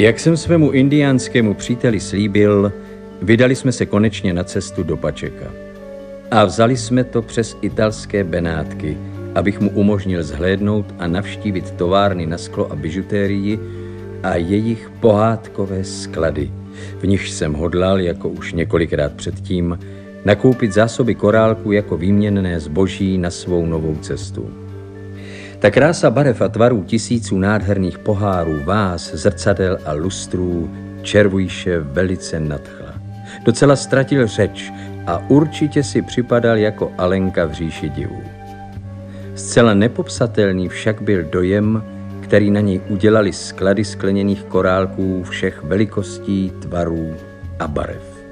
Jak jsem svému indiánskému příteli slíbil, vydali jsme se konečně na cestu do Pačeka. A vzali jsme to přes italské Benátky, abych mu umožnil zhlédnout a navštívit továrny na sklo a bižutérii a jejich pohádkové sklady, v nichž jsem hodlal, jako už několikrát předtím, nakoupit zásoby korálku jako výměnné zboží na svou novou cestu. Ta krása barev a tvarů tisíců nádherných pohárů, vás, zrcadel a lustrů Červujše velice nadchla. Docela ztratil řeč a určitě si připadal jako Alenka v říši divů. Zcela nepopsatelný však byl dojem, který na něj udělali sklady skleněných korálků všech velikostí, tvarů a barev.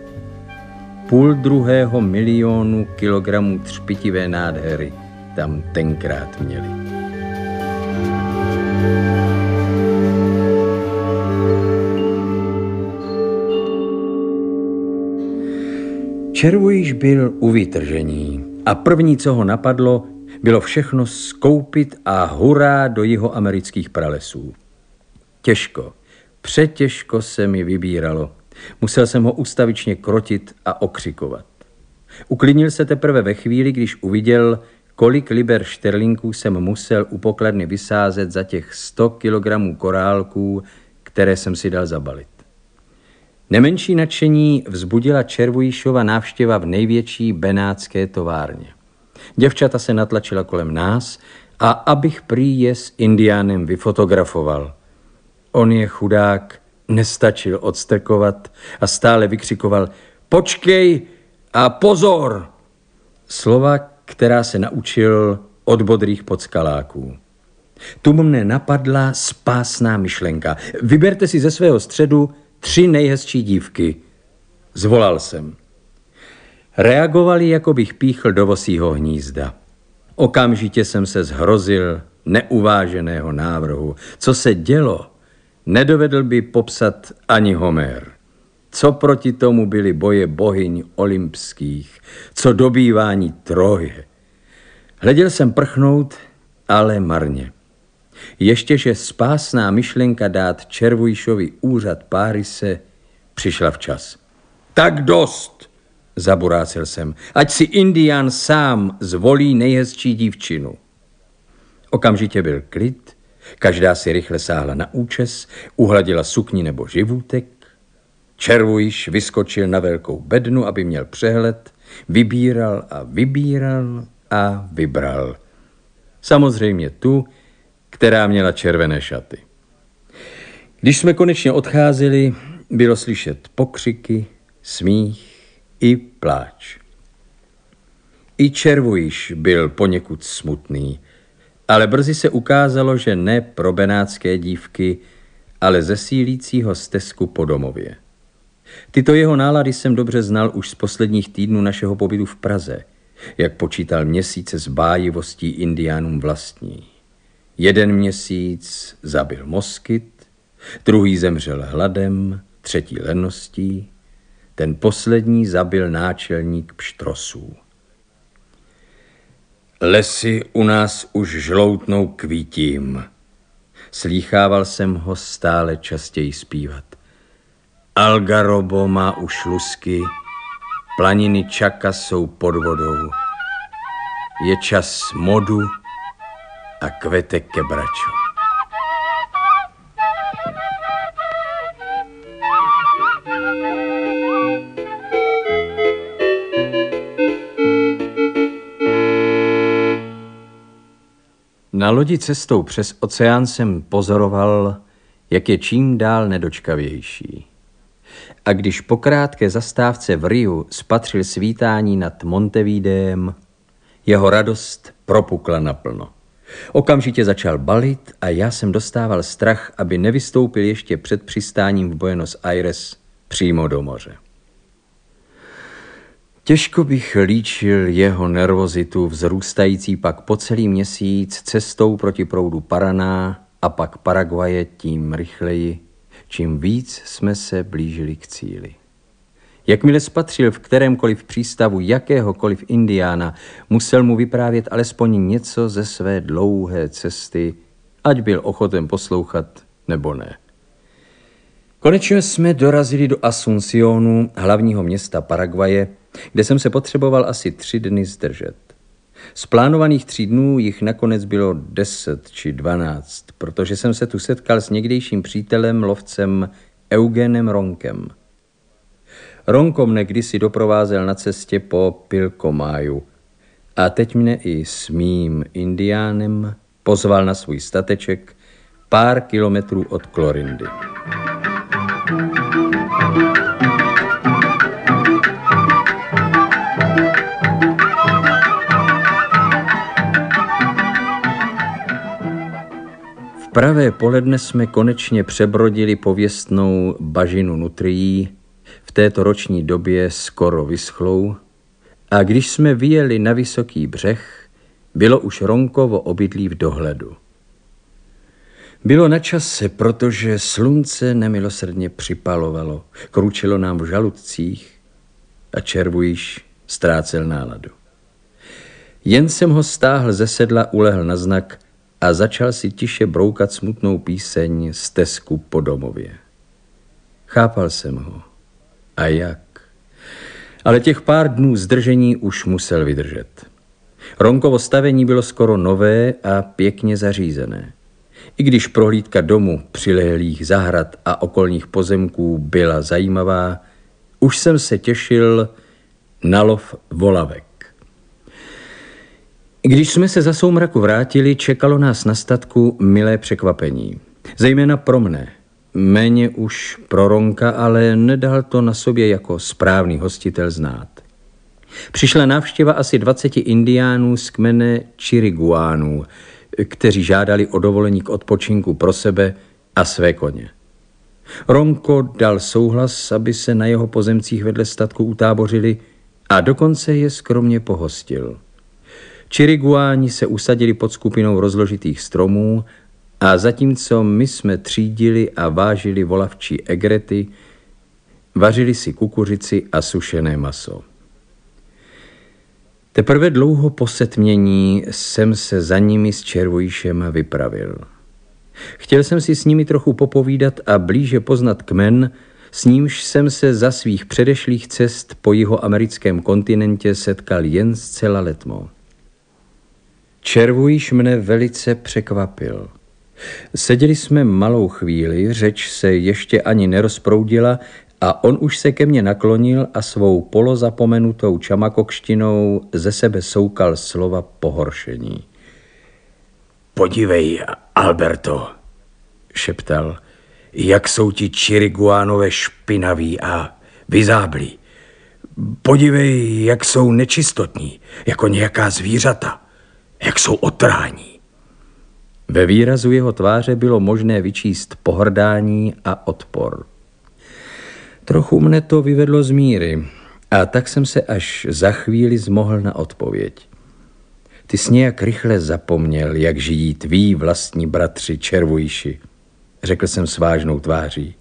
Půl druhého milionu kilogramů třpitivé nádhery tam tenkrát měli. Červujiš byl u vytržení a první, co ho napadlo, bylo všechno skoupit a hurá do jeho amerických pralesů. Těžko, přetěžko se mi vybíralo. Musel jsem ho ustavičně krotit a okřikovat. Uklidnil se teprve ve chvíli, když uviděl, kolik liber šterlinků jsem musel u pokladny vysázet za těch 100 kilogramů korálků, které jsem si dal zabalit. Nemenší nadšení vzbudila Červujíšova návštěva v největší benátské továrně. Děvčata se natlačila kolem nás a abych prý je s indiánem vyfotografoval. On je chudák, nestačil odstrkovat a stále vykřikoval počkej a pozor! Slova, která se naučil od bodrých podskaláků. Tu mne napadla spásná myšlenka. Vyberte si ze svého středu tři nejhezčí dívky. Zvolal jsem. Reagovali, jako bych píchl do vosího hnízda. Okamžitě jsem se zhrozil neuváženého návrhu. Co se dělo, nedovedl by popsat ani Homer. Co proti tomu byly boje bohyň olympských, co dobývání troje. Hleděl jsem prchnout, ale marně. Ještě, že spásná myšlenka dát Červujšovi úřad Párise přišla včas. Tak dost, zaburácel jsem, ať si Indián sám zvolí nejhezčí dívčinu. Okamžitě byl klid, každá si rychle sáhla na účes, uhladila sukni nebo živůtek. Červujš vyskočil na velkou bednu, aby měl přehled, vybíral a vybíral a vybral. Samozřejmě tu, která měla červené šaty. Když jsme konečně odcházeli, bylo slyšet pokřiky, smích i pláč. I Červujiš byl poněkud smutný, ale brzy se ukázalo, že ne pro benátské dívky, ale ze sílícího stezku po domově. Tyto jeho nálady jsem dobře znal už z posledních týdnů našeho pobytu v Praze, jak počítal měsíce s bájivostí indiánům vlastní. Jeden měsíc zabil moskyt, druhý zemřel hladem, třetí lenností, ten poslední zabil náčelník pštrosů. Lesy u nás už žloutnou kvítím. Slýchával jsem ho stále častěji zpívat. Algarobo má už lusky, planiny Čaka jsou pod vodou. Je čas modu, a kvete kebračo. Na lodi cestou přes oceán jsem pozoroval, jak je čím dál nedočkavější. A když po krátké zastávce v Riu spatřil svítání nad Montevidem, jeho radost propukla naplno. Okamžitě začal balit a já jsem dostával strach, aby nevystoupil ještě před přistáním v Buenos Aires přímo do moře. Těžko bych líčil jeho nervozitu vzrůstající pak po celý měsíc cestou proti proudu Paraná a pak Paraguaje tím rychleji, čím víc jsme se blížili k cíli. Jakmile spatřil v kterémkoliv přístavu jakéhokoliv indiána, musel mu vyprávět alespoň něco ze své dlouhé cesty, ať byl ochoten poslouchat nebo ne. Konečně jsme dorazili do Asuncionu, hlavního města Paraguaje, kde jsem se potřeboval asi tři dny zdržet. Z plánovaných tří dnů jich nakonec bylo deset či dvanáct, protože jsem se tu setkal s někdejším přítelem, lovcem Eugenem Ronkem. Ronko mne kdysi doprovázel na cestě po Pilkomáju a teď mne i s mým indiánem pozval na svůj stateček pár kilometrů od Klorindy. V pravé poledne jsme konečně přebrodili pověstnou bažinu nutrií, v této roční době skoro vyschlou, a když jsme vyjeli na vysoký břeh, bylo už Ronkovo obydlí v dohledu. Bylo na čase, protože slunce nemilosrdně připalovalo, kručilo nám v žaludcích a červujíš ztrácel náladu. Jen jsem ho stáhl ze sedla, ulehl na znak a začal si tiše broukat smutnou píseň z tesku po domově. Chápal jsem ho. A jak? Ale těch pár dnů zdržení už musel vydržet. Ronkovo stavení bylo skoro nové a pěkně zařízené. I když prohlídka domu, přilehlých zahrad a okolních pozemků byla zajímavá, už jsem se těšil na lov volavek. Když jsme se za soumraku vrátili, čekalo nás na statku milé překvapení. Zejména pro mne. Méně už pro Ronka, ale nedal to na sobě jako správný hostitel znát. Přišla návštěva asi 20 indiánů z kmene Chiriguánů, kteří žádali o dovolení k odpočinku pro sebe a své koně. Ronko dal souhlas, aby se na jeho pozemcích vedle statku utábořili a dokonce je skromně pohostil. Čiriguáni se usadili pod skupinou rozložitých stromů a zatímco my jsme třídili a vážili volavčí egrety, vařili si kukuřici a sušené maso. Teprve dlouho po setmění jsem se za nimi s Červojíšem vypravil. Chtěl jsem si s nimi trochu popovídat a blíže poznat kmen, s nímž jsem se za svých předešlých cest po jeho americkém kontinentě setkal jen zcela letmo. Červujíš mne velice překvapil. Seděli jsme malou chvíli, řeč se ještě ani nerozproudila a on už se ke mně naklonil a svou polozapomenutou čamakokštinou ze sebe soukal slova pohoršení. Podívej, Alberto, šeptal, jak jsou ti čiriguánové špinaví a vyzáblí. Podívej, jak jsou nečistotní, jako nějaká zvířata, jak jsou otrání. Ve výrazu jeho tváře bylo možné vyčíst pohrdání a odpor. Trochu mne to vyvedlo z míry a tak jsem se až za chvíli zmohl na odpověď. Ty jsi nějak rychle zapomněl, jak žijí tví vlastní bratři červujši, řekl jsem s vážnou tváří.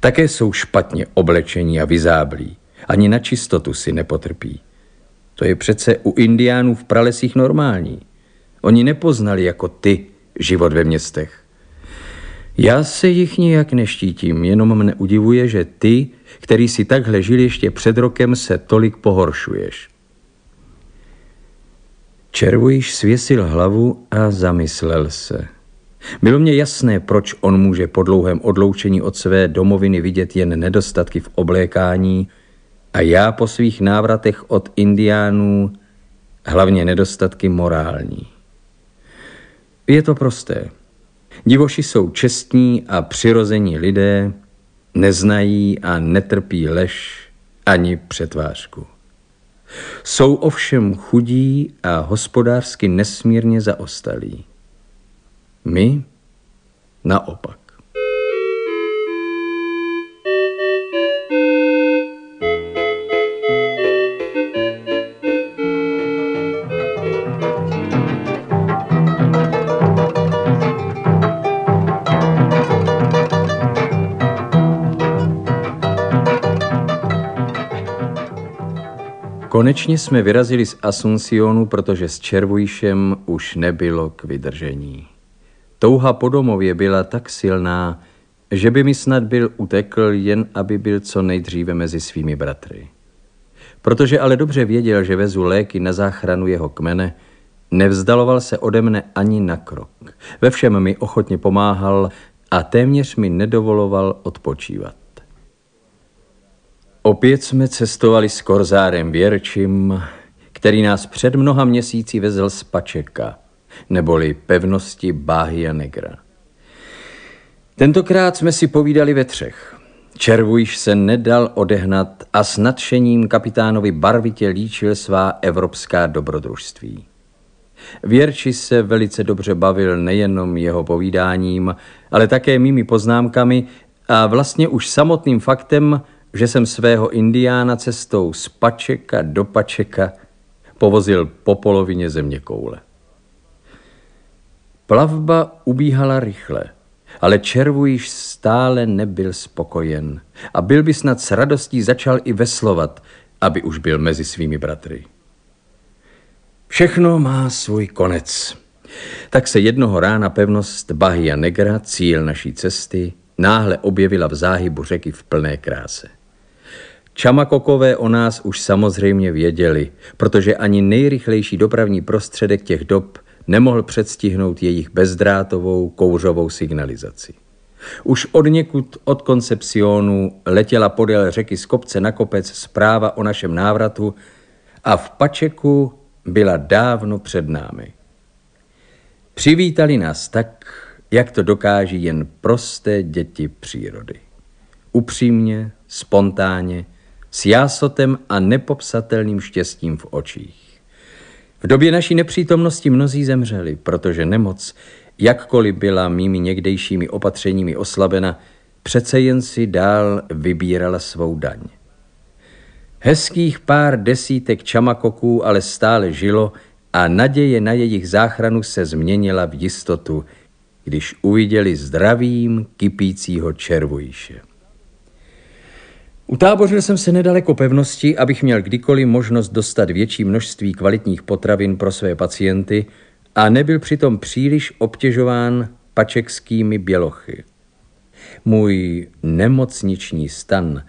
Také jsou špatně oblečení a vyzáblí. Ani na čistotu si nepotrpí. To je přece u indiánů v pralesích normální. Oni nepoznali jako ty život ve městech. Já se jich nijak neštítím, jenom mne udivuje, že ty, který si takhle žil ještě před rokem, se tolik pohoršuješ. Červujíš svěsil hlavu a zamyslel se. Bylo mě jasné, proč on může po dlouhém odloučení od své domoviny vidět jen nedostatky v oblékání a já po svých návratech od indiánů hlavně nedostatky morální. Je to prosté. Divoši jsou čestní a přirození lidé, neznají a netrpí lež ani přetvářku. Jsou ovšem chudí a hospodářsky nesmírně zaostalí. My naopak. Konečně jsme vyrazili z Asuncionu, protože s Červujšem už nebylo k vydržení. Touha po domově byla tak silná, že by mi snad byl utekl, jen aby byl co nejdříve mezi svými bratry. Protože ale dobře věděl, že vezu léky na záchranu jeho kmene, nevzdaloval se ode mne ani na krok. Ve všem mi ochotně pomáhal a téměř mi nedovoloval odpočívat. Opět jsme cestovali s korzárem Věrčím, který nás před mnoha měsíci vezl z Pačeka, neboli pevnosti Bahia Negra. Tentokrát jsme si povídali ve třech. Červujš se nedal odehnat a s nadšením kapitánovi barvitě líčil svá evropská dobrodružství. Věrči se velice dobře bavil nejenom jeho povídáním, ale také mými poznámkami a vlastně už samotným faktem, že jsem svého indiána cestou z Pačeka do Pačeka povozil po polovině země koule. Plavba ubíhala rychle, ale Červujiš stále nebyl spokojen a byl by snad s radostí začal i veslovat, aby už byl mezi svými bratry. Všechno má svůj konec. Tak se jednoho rána pevnost Bahia Negra, cíl naší cesty, náhle objevila v záhybu řeky v plné kráse. Čamakokové o nás už samozřejmě věděli, protože ani nejrychlejší dopravní prostředek těch dob nemohl předstihnout jejich bezdrátovou kouřovou signalizaci. Už od někud od koncepcionu letěla podél řeky z kopce na kopec zpráva o našem návratu a v Pačeku byla dávno před námi. Přivítali nás tak, jak to dokáží jen prosté děti přírody. Upřímně, spontánně, s jásotem a nepopsatelným štěstím v očích. V době naší nepřítomnosti mnozí zemřeli, protože nemoc, jakkoliv byla mými někdejšími opatřeními oslabena, přece jen si dál vybírala svou daň. Hezkých pár desítek čamakoků ale stále žilo a naděje na jejich záchranu se změnila v jistotu, když uviděli zdravým kypícího červujíše. Utábořil jsem se nedaleko pevnosti, abych měl kdykoliv možnost dostat větší množství kvalitních potravin pro své pacienty a nebyl přitom příliš obtěžován pačekskými bělochy. Můj nemocniční stan,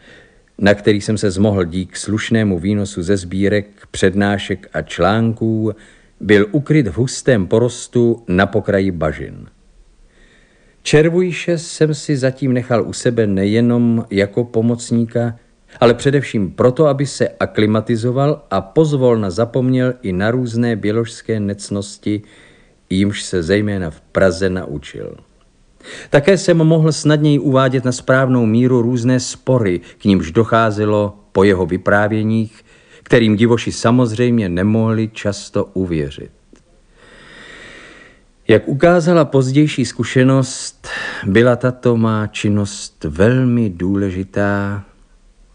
na který jsem se zmohl dík slušnému výnosu ze sbírek, přednášek a článků, byl ukryt v hustém porostu na pokraji bažin. Červujše jsem si zatím nechal u sebe nejenom jako pomocníka, ale především proto, aby se aklimatizoval a pozvolna zapomněl i na různé běložské necnosti, jímž se zejména v Praze naučil. Také jsem mohl snadněji uvádět na správnou míru různé spory, k nímž docházelo po jeho vyprávěních, kterým divoši samozřejmě nemohli často uvěřit. Jak ukázala pozdější zkušenost, byla tato má činnost velmi důležitá,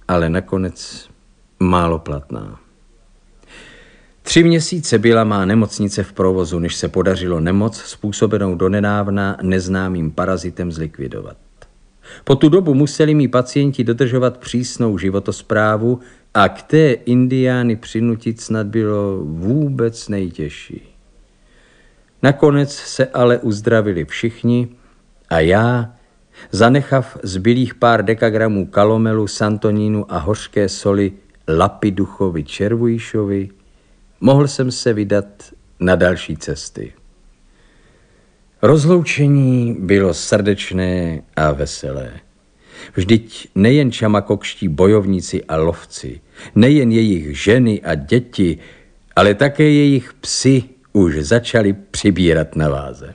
ale nakonec málo platná. Tři měsíce byla má nemocnice v provozu, než se podařilo nemoc způsobenou donedávna neznámým parazitem zlikvidovat. Po tu dobu museli mý pacienti dodržovat přísnou životosprávu a k té indiány přinutit snad bylo vůbec nejtěžší. Nakonec se ale uzdravili všichni a já, zanechav zbylých pár dekagramů kalomelu, santonínu a hořké soli Lapiduchovi Červujšovi, mohl jsem se vydat na další cesty. Rozloučení bylo srdečné a veselé. Vždyť nejen čamakokští bojovníci a lovci, nejen jejich ženy a děti, ale také jejich psy už začali přibírat na váze.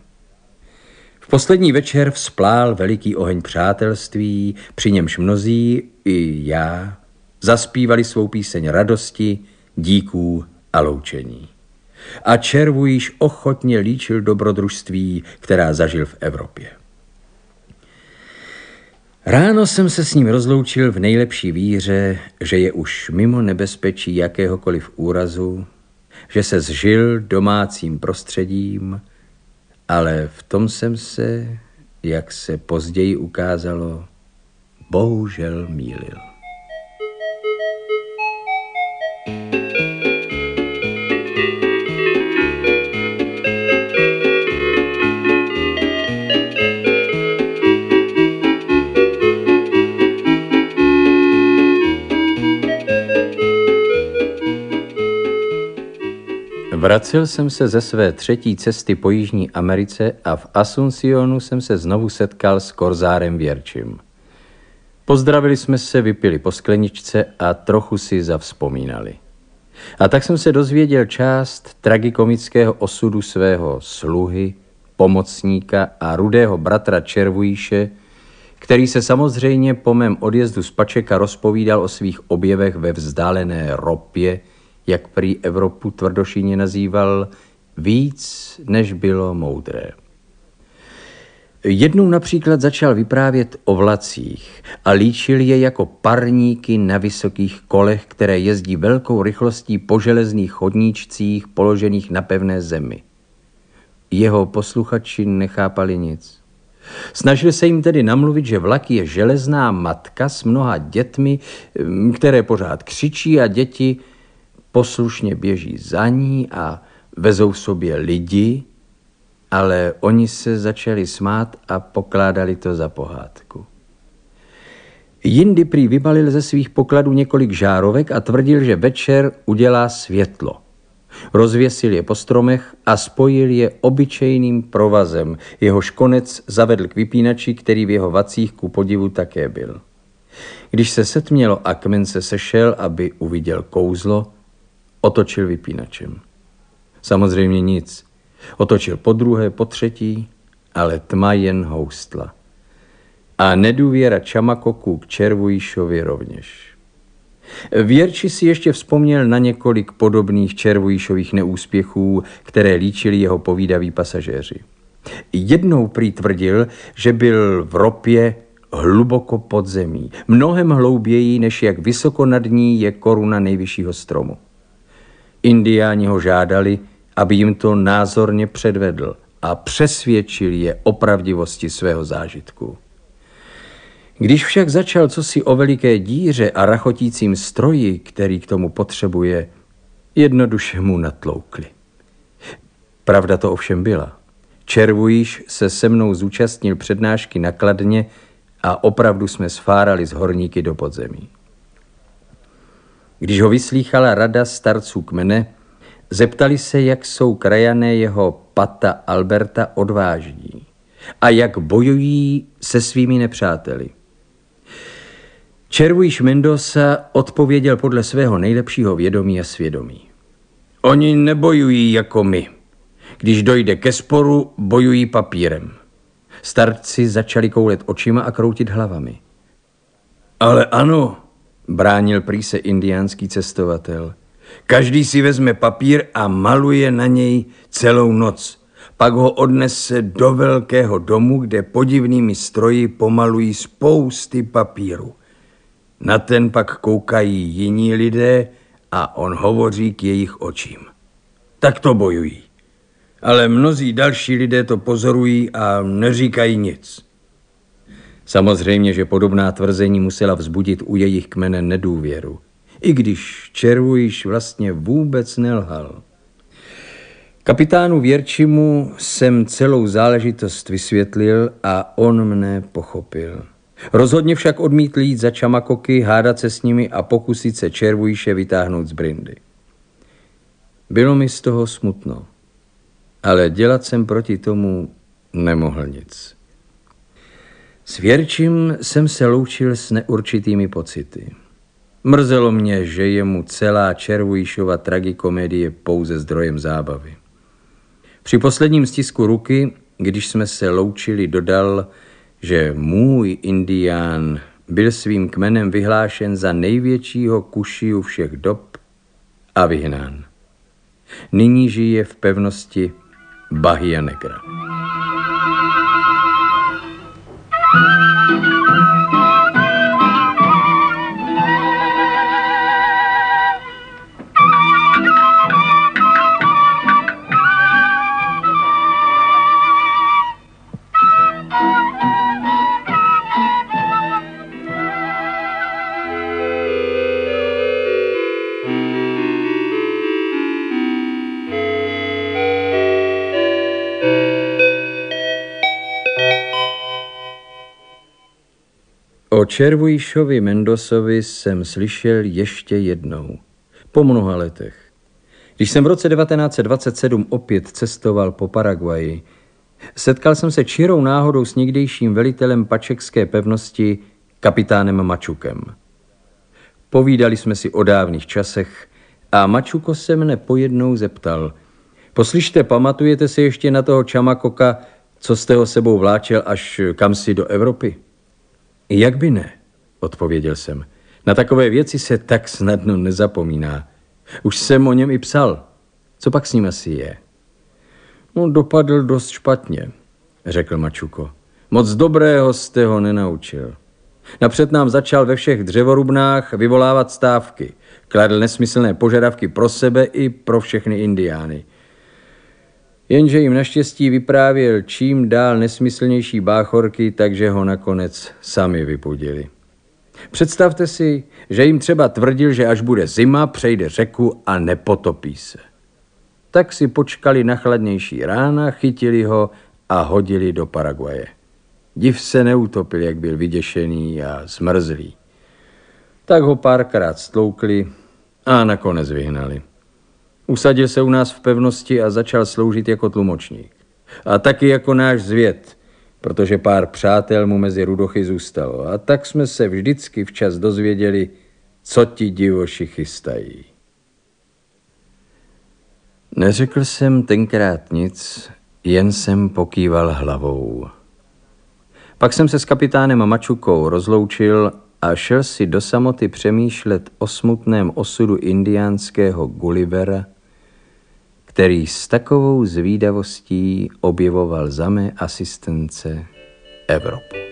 V poslední večer vzplál veliký oheň přátelství, při němž mnozí, i já, zaspívali svou píseň radosti, díků a loučení. A Červujíš ochotně líčil dobrodružství, která zažil v Evropě. Ráno jsem se s ním rozloučil v nejlepší víře, že je už mimo nebezpečí jakéhokoliv úrazu, že se zžil domácím prostředím, ale v tom jsem se, jak se později ukázalo, bohužel mýlil. Vracel jsem se ze své třetí cesty po Jižní Americe a v Asuncionu jsem se znovu setkal s korzárem Věrčím. Pozdravili jsme se, vypili po skleničce a trochu si zavzpomínali. A tak jsem se dozvěděl část tragikomického osudu svého sluhy, pomocníka a rudého bratra Červujíše, který se samozřejmě po mém odjezdu z Pačeka rozpovídal o svých objevech ve vzdálené ropě, jak prý Evropu tvrdošíně nazýval, víc, než bylo moudré. Jednou například začal vyprávět o vlacích a líčil je jako parníky na vysokých kolech, které jezdí velkou rychlostí po železných chodníčcích položených na pevné zemi. Jeho posluchači nechápali nic. Snažil se jim tedy namluvit, že vlak je železná matka s mnoha dětmi, které pořád křičí a děti poslušně běží za ní a vezou sobě lidi, ale oni se začali smát a pokládali to za pohádku. Jindy prý vybalil ze svých pokladů několik žárovek a tvrdil, že večer udělá světlo. Rozvěsil je po stromech a spojil je obyčejným provazem. Jehož konec zavedl k vypínači, který v jeho vacích ku podivu také byl. Když se setmělo a kmen se sešel, aby uviděl kouzlo, otočil vypínačem. Samozřejmě nic. Otočil po druhé, po třetí, ale tma jen houstla. A nedůvěra Čamakoku k Červujíšovi rovněž. Věrči si ještě vzpomněl na několik podobných Červujíšových neúspěchů, které líčili jeho povídaví pasažéři. Jednou prý tvrdil, že byl v ropě hluboko pod zemí, mnohem hlouběji, než jak vysoko nad ní je koruna nejvyššího stromu. Indiáni ho žádali, aby jim to názorně předvedl a přesvědčil je o pravdivosti svého zážitku. Když však začal cosi o veliké díře a rachotícím stroji, který k tomu potřebuje, jednoduše mu natloukli. Pravda to ovšem byla. Červujíš se se mnou zúčastnil přednášky nakladně a opravdu jsme sfárali z horníky do podzemí. Když ho vyslýchala rada starců kmene, zeptali se, jak jsou krajané jeho pata Alberta odvážní a jak bojují se svými nepřáteli. Červujíš Mendoza odpověděl podle svého nejlepšího vědomí a svědomí. Oni nebojují jako my. Když dojde ke sporu, bojují papírem. Starci začali koulet očima a kroutit hlavami. Ale ano, bránil prý se indiánský cestovatel. Každý si vezme papír a maluje na něj celou noc. Pak ho odnese do velkého domu, kde podivnými stroji pomalují spousty papíru. Na ten pak koukají jiní lidé a on hovoří k jejich očím. Tak to bojují. Ale mnozí další lidé to pozorují a neříkají nic. Samozřejmě, že podobná tvrzení musela vzbudit u jejich kmene nedůvěru, i když Červujiš vlastně vůbec nelhal. Kapitánu Věrčimu jsem celou záležitost vysvětlil a on mne pochopil. Rozhodně však odmítl jít za čamakoky, hádat se s nimi a pokusit se Červujiše vytáhnout z brindy. Bylo mi z toho smutno, ale dělat jsem proti tomu nemohl nic. S Věrčím jsem se loučil s neurčitými pocity. Mrzelo mě, že je mu celá Červujišova tragikomedie pouze zdrojem zábavy. Při posledním stisku ruky, když jsme se loučili, dodal, že můj indián byl svým kmenem vyhlášen za největšího kušiu všech dob a vyhnán. Nyní žije v pevnosti Bahia Negra. Červujišovi Mendosovi jsem slyšel ještě jednou, po mnoha letech. Když jsem v roce 1927 opět cestoval po Paraguaji, setkal jsem se čirou náhodou s někdejším velitelem pačekské pevnosti, kapitánem Mačukem. Povídali jsme si o dávných časech a Mačuko se mne pojednou zeptal. Poslyšte, pamatujete si ještě na toho Čamakoka, co jste ho sebou vláčel až kam si do Evropy? Jak by ne, odpověděl jsem. Na takové věci se tak snadno nezapomíná. Už jsem o něm i psal. Co pak s ním asi je? No, dopadl dost špatně, řekl Mačuko. Moc dobrého jste ho nenaučil. Napřed nám začal ve všech dřevorubnách vyvolávat stávky. Kladl nesmyslné požadavky pro sebe i pro všechny indiány. Jenže jim naštěstí vyprávěl čím dál nesmyslnější báchorky, takže ho nakonec sami vypudili. Představte si, že jim třeba tvrdil, že až bude zima, přejde řeku a nepotopí se. Tak si počkali na chladnější rána, chytili ho a hodili do Paraguaje. Div se neutopil, jak byl vyděšený a zmrzlý. Tak ho párkrát stloukli a nakonec vyhnali. Usadil se u nás v pevnosti a začal sloužit jako tlumočník. A taky jako náš zvěd, protože pár přátel mu mezi rudochy zůstalo. A tak jsme se vždycky včas dozvěděli, co ti divoši chystají. Neřekl jsem tenkrát nic, jen jsem pokýval hlavou. Pak jsem se s kapitánem Mačukou rozloučil a šel si do samoty přemýšlet o smutném osudu indiánského Gullivera, který s takovou zvídavostí objevoval za mé asistence Evropu.